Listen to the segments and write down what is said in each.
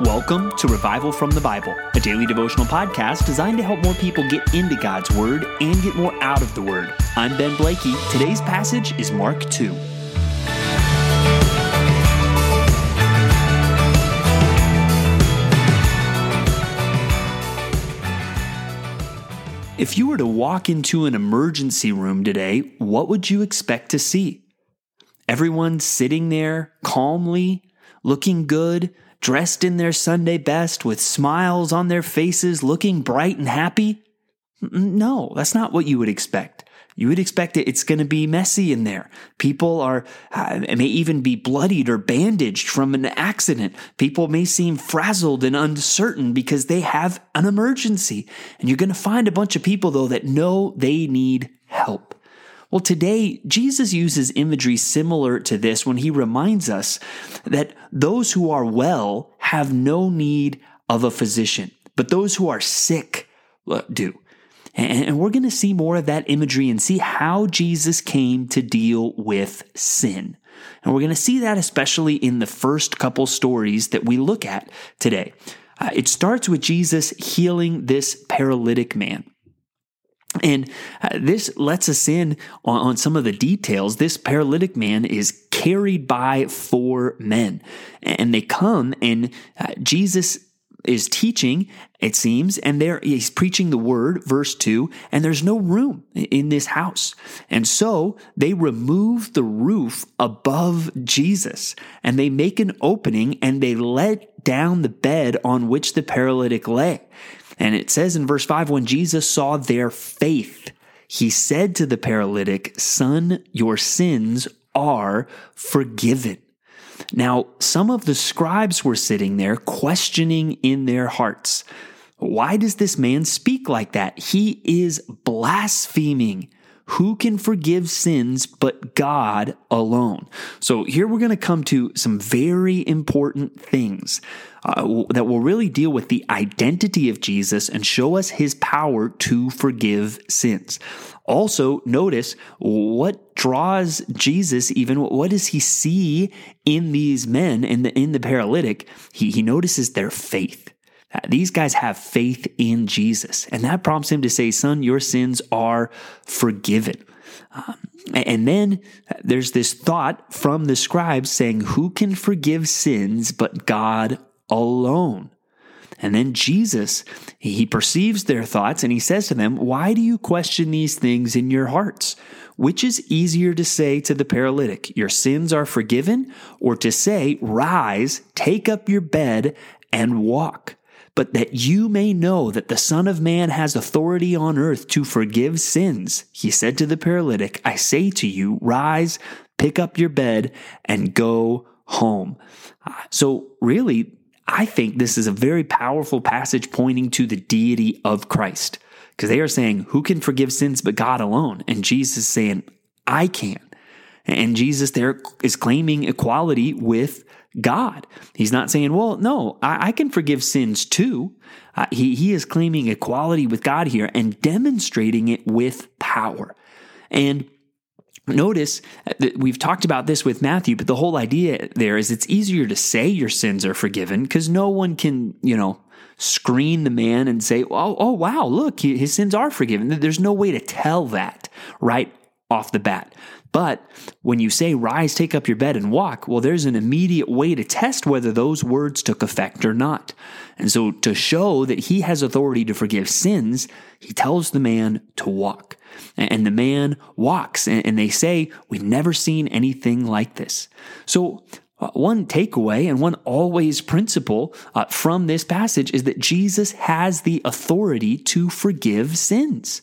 Welcome to Revival from the Bible, a daily devotional podcast designed to help more people get into God's Word and get more out of the Word. I'm Ben Blakey. Today's passage is Mark 2. If you were to walk into an emergency room today, what would you expect to see? Everyone sitting there calmly, looking good, dressed in their Sunday best, with smiles on their faces, looking bright and happy? No, that's not what you would expect. You would expect it, it's going to be messy in there. People are, uh, may even be bloodied or bandaged from an accident. People may seem frazzled and uncertain because they have an emergency. And you're going to find a bunch of people, though, that know they need help. Well, today, Jesus uses imagery similar to this when he reminds us that those who are well have no need of a physician, but those who are sick uh, do. And we're going to see more of that imagery and see how Jesus came to deal with sin. And we're going to see that especially in the first couple stories that we look at today. Uh, it starts with Jesus healing this paralytic man. And uh, this lets us in on, some of the details. This paralytic man is carried by four men, and they come, and uh, Jesus is teaching, it seems, and there he's preaching the word, verse 2, and there's no room in this house. And so they remove the roof above Jesus and they make an opening and they let down the bed on which the paralytic lay. And it says in verse 5 when Jesus saw their faith, he said to the paralytic, Son, your sins are forgiven. Now, some of the scribes were sitting there questioning in their hearts. Why does this man speak like that? He is blaspheming. Who can forgive sins but God alone? So here we're going to come to some very important things uh, that will really deal with the identity of Jesus and show us his power to forgive sins. Also, notice what draws Jesus even, what does he see in these men in the, in the paralytic? He, he notices their faith. These guys have faith in Jesus, and that prompts him to say, Son, your sins are forgiven. Um, and then uh, there's this thought from the scribes saying, Who can forgive sins but God alone? And then Jesus, he perceives their thoughts and he says to them, Why do you question these things in your hearts? Which is easier to say to the paralytic, Your sins are forgiven, or to say, Rise, take up your bed, and walk? But that you may know that the Son of Man has authority on earth to forgive sins, he said to the paralytic, I say to you, Rise, pick up your bed, and go home. Uh, so, really, I think this is a very powerful passage pointing to the deity of Christ because they are saying, Who can forgive sins but God alone? And Jesus is saying, I can. And Jesus there is claiming equality with God. He's not saying, Well, no, I, I can forgive sins too. Uh, he, he is claiming equality with God here and demonstrating it with power. And Notice that we've talked about this with Matthew, but the whole idea there is it's easier to say your sins are forgiven because no one can, you know, screen the man and say, oh, oh wow, look, his sins are forgiven. There's no way to tell that right off the bat. But when you say, rise, take up your bed and walk, well, there's an immediate way to test whether those words took effect or not. And so to show that he has authority to forgive sins, he tells the man to walk. And the man walks, and they say, We've never seen anything like this. So, uh, one takeaway and one always principle uh, from this passage is that Jesus has the authority to forgive sins.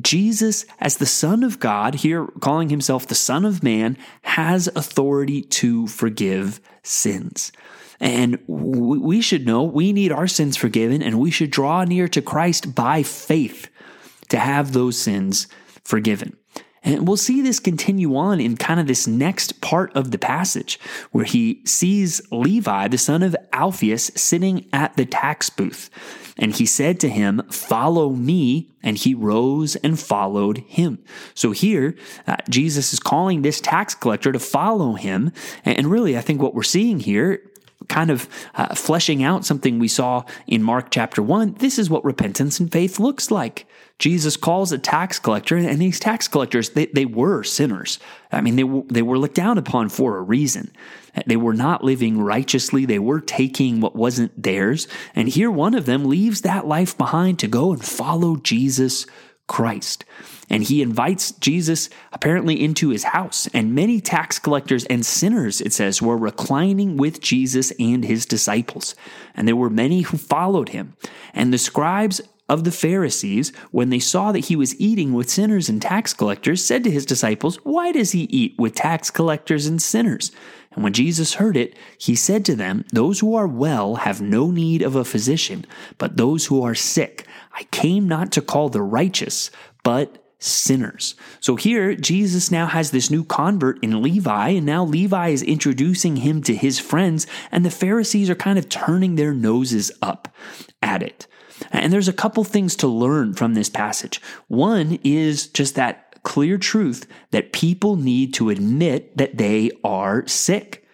Jesus, as the Son of God, here calling himself the Son of Man, has authority to forgive sins. And we should know we need our sins forgiven and we should draw near to Christ by faith to have those sins forgiven. And we'll see this continue on in kind of this next part of the passage where he sees Levi, the son of Alphaeus, sitting at the tax booth. And he said to him, Follow me. And he rose and followed him. So here, uh, Jesus is calling this tax collector to follow him. And really, I think what we're seeing here kind of uh, fleshing out something we saw in Mark chapter 1. This is what repentance and faith looks like. Jesus calls a tax collector, and these tax collectors, they, they were sinners. I mean, they, were, they were looked down upon for a reason. They were not living righteously. They were taking what wasn't theirs. And here one of them leaves that life behind to go and follow Jesus Christ. And he invites Jesus apparently into his house. And many tax collectors and sinners, it says, were reclining with Jesus and his disciples. And there were many who followed him. And the scribes of the Pharisees, when they saw that he was eating with sinners and tax collectors, said to his disciples, Why does he eat with tax collectors and sinners? And when Jesus heard it, he said to them, Those who are well have no need of a physician, but those who are sick. I came not to call the righteous, but sinners. So here, Jesus now has this new convert in Levi, and now Levi is introducing him to his friends, and the Pharisees are kind of turning their noses up at it. And there's a couple things to learn from this passage. One is just that clear truth that people need to admit that they are sick.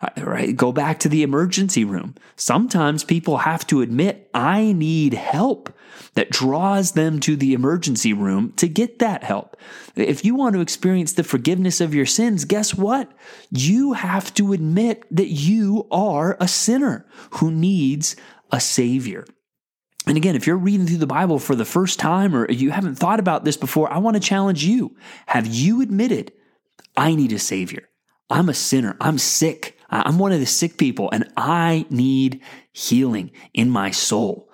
Uh, right? Go back to the emergency room. Sometimes people have to admit, I need help that draws them to the emergency room to get that help. If you want to experience the forgiveness of your sins, guess what? You have to admit that you are a sinner who needs a savior. And again, if you're reading through the Bible for the first time or you haven't thought about this before, I want to challenge you. Have you admitted, I need a Savior? I'm a sinner. I'm sick. I'm one of the sick people and I need healing in my soul.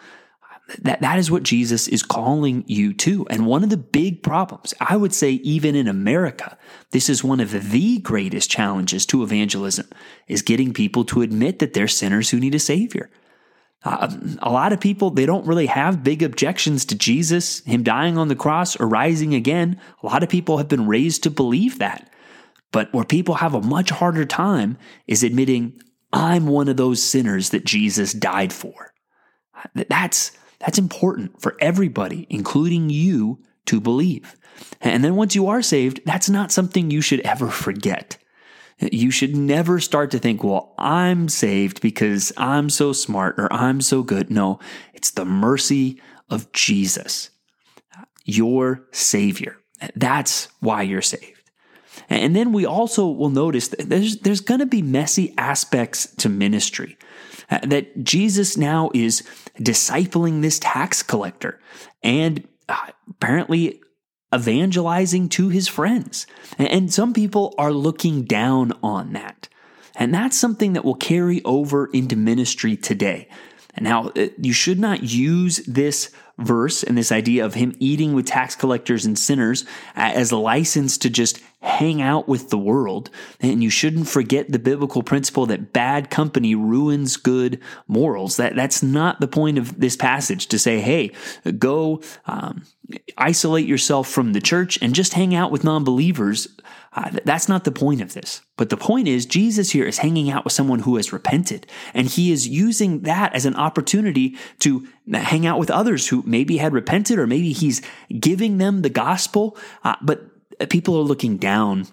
That, that is what Jesus is calling you to. And one of the big problems, I would say, even in America, this is one of the greatest challenges to evangelism is getting people to admit that they're sinners who need a savior. Uh, a lot of people, they don't really have big objections to Jesus, him dying on the cross or rising again. A lot of people have been raised to believe that. But where people have a much harder time is admitting, I'm one of those sinners that Jesus died for. That's, that's important for everybody, including you, to believe. And then once you are saved, that's not something you should ever forget. You should never start to think, well, I'm saved because I'm so smart or I'm so good. No, it's the mercy of Jesus, your Savior. That's why you're saved. And then we also will notice that there's, there's going to be messy aspects to ministry. Uh, that Jesus now is discipling this tax collector and uh, apparently evangelizing to his friends. And some people are looking down on that. And that's something that will carry over into ministry today. And now, uh, you should not use this verse and this idea of him eating with tax collectors and sinners as a license to just hang out with the world. And you shouldn't forget the biblical principle that bad company ruins good morals. That, that's not the point of this passage to say, hey, go um, isolate yourself from the church and just hang out with non believers. Uh, that's not the point of this. But the point is, Jesus here is hanging out with someone who has repented, and he is using that as an opportunity to hang out with others who maybe had repented, or maybe he's giving them the gospel. Uh, but Uh, people are looking down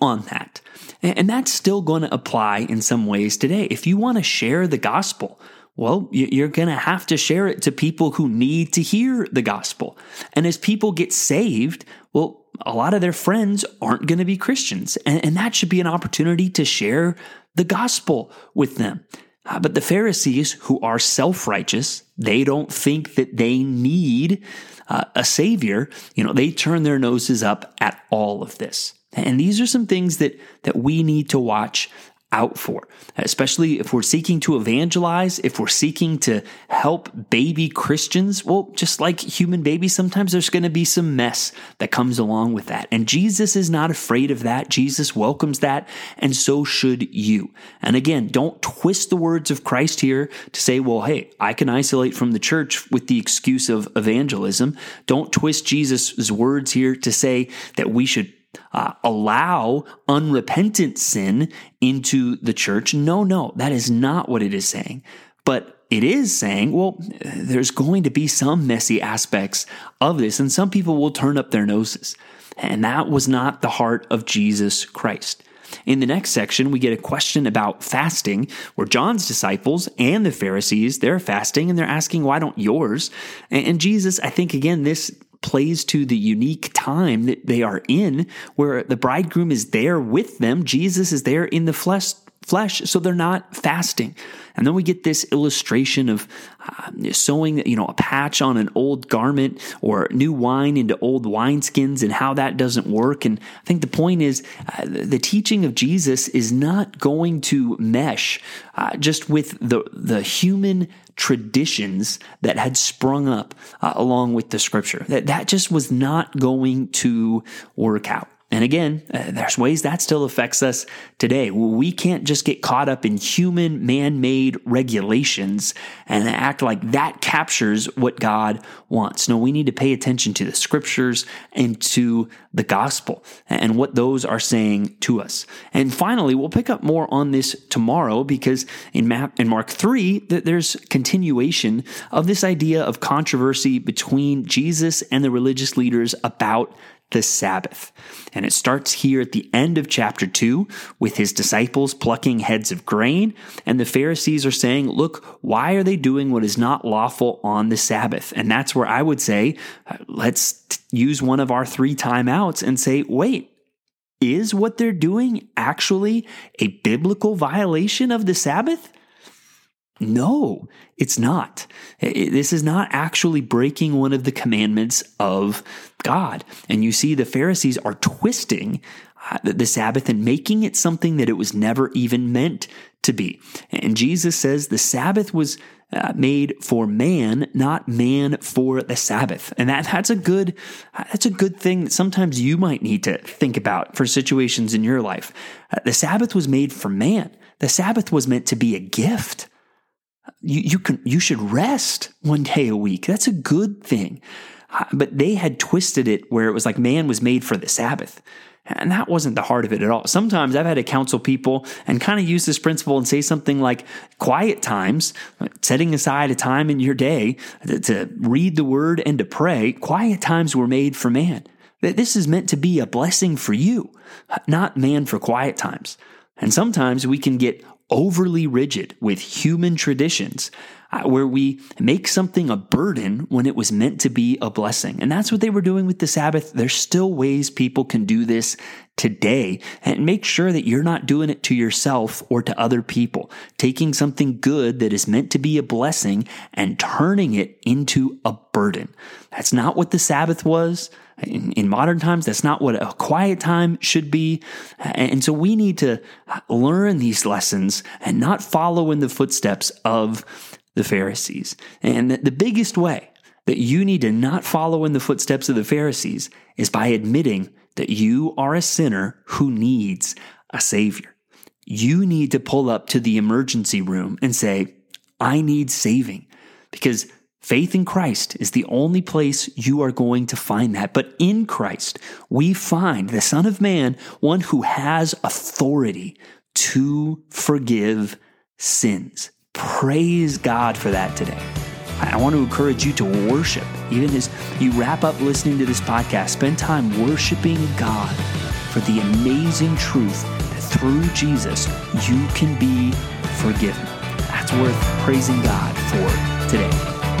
on that. And that's still going to apply in some ways today. If you want to share the gospel, well, you're going to have to share it to people who need to hear the gospel. And as people get saved, well, a lot of their friends aren't going to be Christians. And, that should be an opportunity to share the gospel with them. Uh, but the Pharisees, who are self righteous, they don't think that they need uh, a savior. You know, they turn their noses up at all of this. And these are some things that, that we need to watch out for, especially if we're seeking to evangelize, if we're seeking to help baby Christians. Well, just like human babies, sometimes there's going to be some mess that comes along with that. And Jesus is not afraid of that. Jesus welcomes that, and so should you. And again, don't twist the words of Christ here to say, well, hey, I can isolate from the church with the excuse of evangelism. Don't twist Jesus' words here to say that we should uh, allow unrepentant sin into the church. No, no, that is not what it is saying. But it is saying, well, there's going to be some messy aspects of this, and some people will turn up their noses. And that was not the heart of Jesus Christ. In the next section, we get a question about fasting, where John's disciples and the Pharisees, they're fasting and they're asking, why don't yours? And Jesus, I think, again, this plays to the unique time that they are in, where the bridegroom is there with them. Jesus is there in the flesh flesh, so they're not fasting. And then we get this illustration of uh, sewing, you know, a patch on an old garment or new wine into old wineskins and how that doesn't work. And I think the point is uh, the teaching of Jesus is not going to mesh uh, just with the, the human traditions that had sprung up uh, along with the scripture. That, that just was not going to work out. And again, uh, there's ways that still affects us today. We can't just get caught up in human man made regulations and act like that captures what God wants. No, we need to pay attention to the scriptures and to the gospel and what those are saying to us. And finally, we'll pick up more on this tomorrow because in, Mark 3, there's continuation of this idea of controversy between Jesus and the religious leaders about the Sabbath. And it starts here at the end of chapter 2 with his disciples plucking heads of grain. And the Pharisees are saying, Look, why are they doing what is not lawful on the Sabbath? And that's where I would say, uh, let's use one of our three timeouts and say, Wait, is what they're doing actually a biblical violation of the Sabbath? No, it's not. This is not actually breaking one of the commandments of God. And you see, the Pharisees are twisting uh, the Sabbath and making it something that it was never even meant to be. And Jesus says the Sabbath was uh, made for man, not man for the Sabbath. And that that's a good that's a good thing that sometimes you might need to think about for situations in your life. Uh, the Sabbath was made for man. The Sabbath was meant to be a gift you, you can you should rest one day a week. That's a good thing. But they had twisted it where it was like man was made for the Sabbath. And that wasn't the heart of it at all. Sometimes I've had to counsel people and kind of use this principle and say something like quiet times, setting aside a time in your day to read the word and to pray, quiet times were made for man. That this is meant to be a blessing for you, not man for quiet times. And sometimes we can get overly rigid with human traditions uh, where we make something a burden when it was meant to be a blessing. And that's what they were doing with the Sabbath. There's still ways people can do this today and make sure that you're not doing it to yourself or to other people. Taking something good that is meant to be a blessing and turning it into a burden. That's not what the Sabbath was. In, in, modern times, that's not what a quiet time should be. And so we need to uh, learn these lessons and not follow in the footsteps of the Pharisees. And the biggest way that you need to not follow in the footsteps of the Pharisees is by admitting that you are a sinner who needs a Savior. You need to pull up to the emergency room and say, I need saving because Faith in Christ is the only place you are going to find that. But in Christ, we find the Son of Man, one who has authority to forgive sins. Praise God for that today. I want to encourage you to worship. Even as you wrap up listening to this podcast, spend time worshiping God for the amazing truth that through Jesus, you can be forgiven. That's worth praising God for today.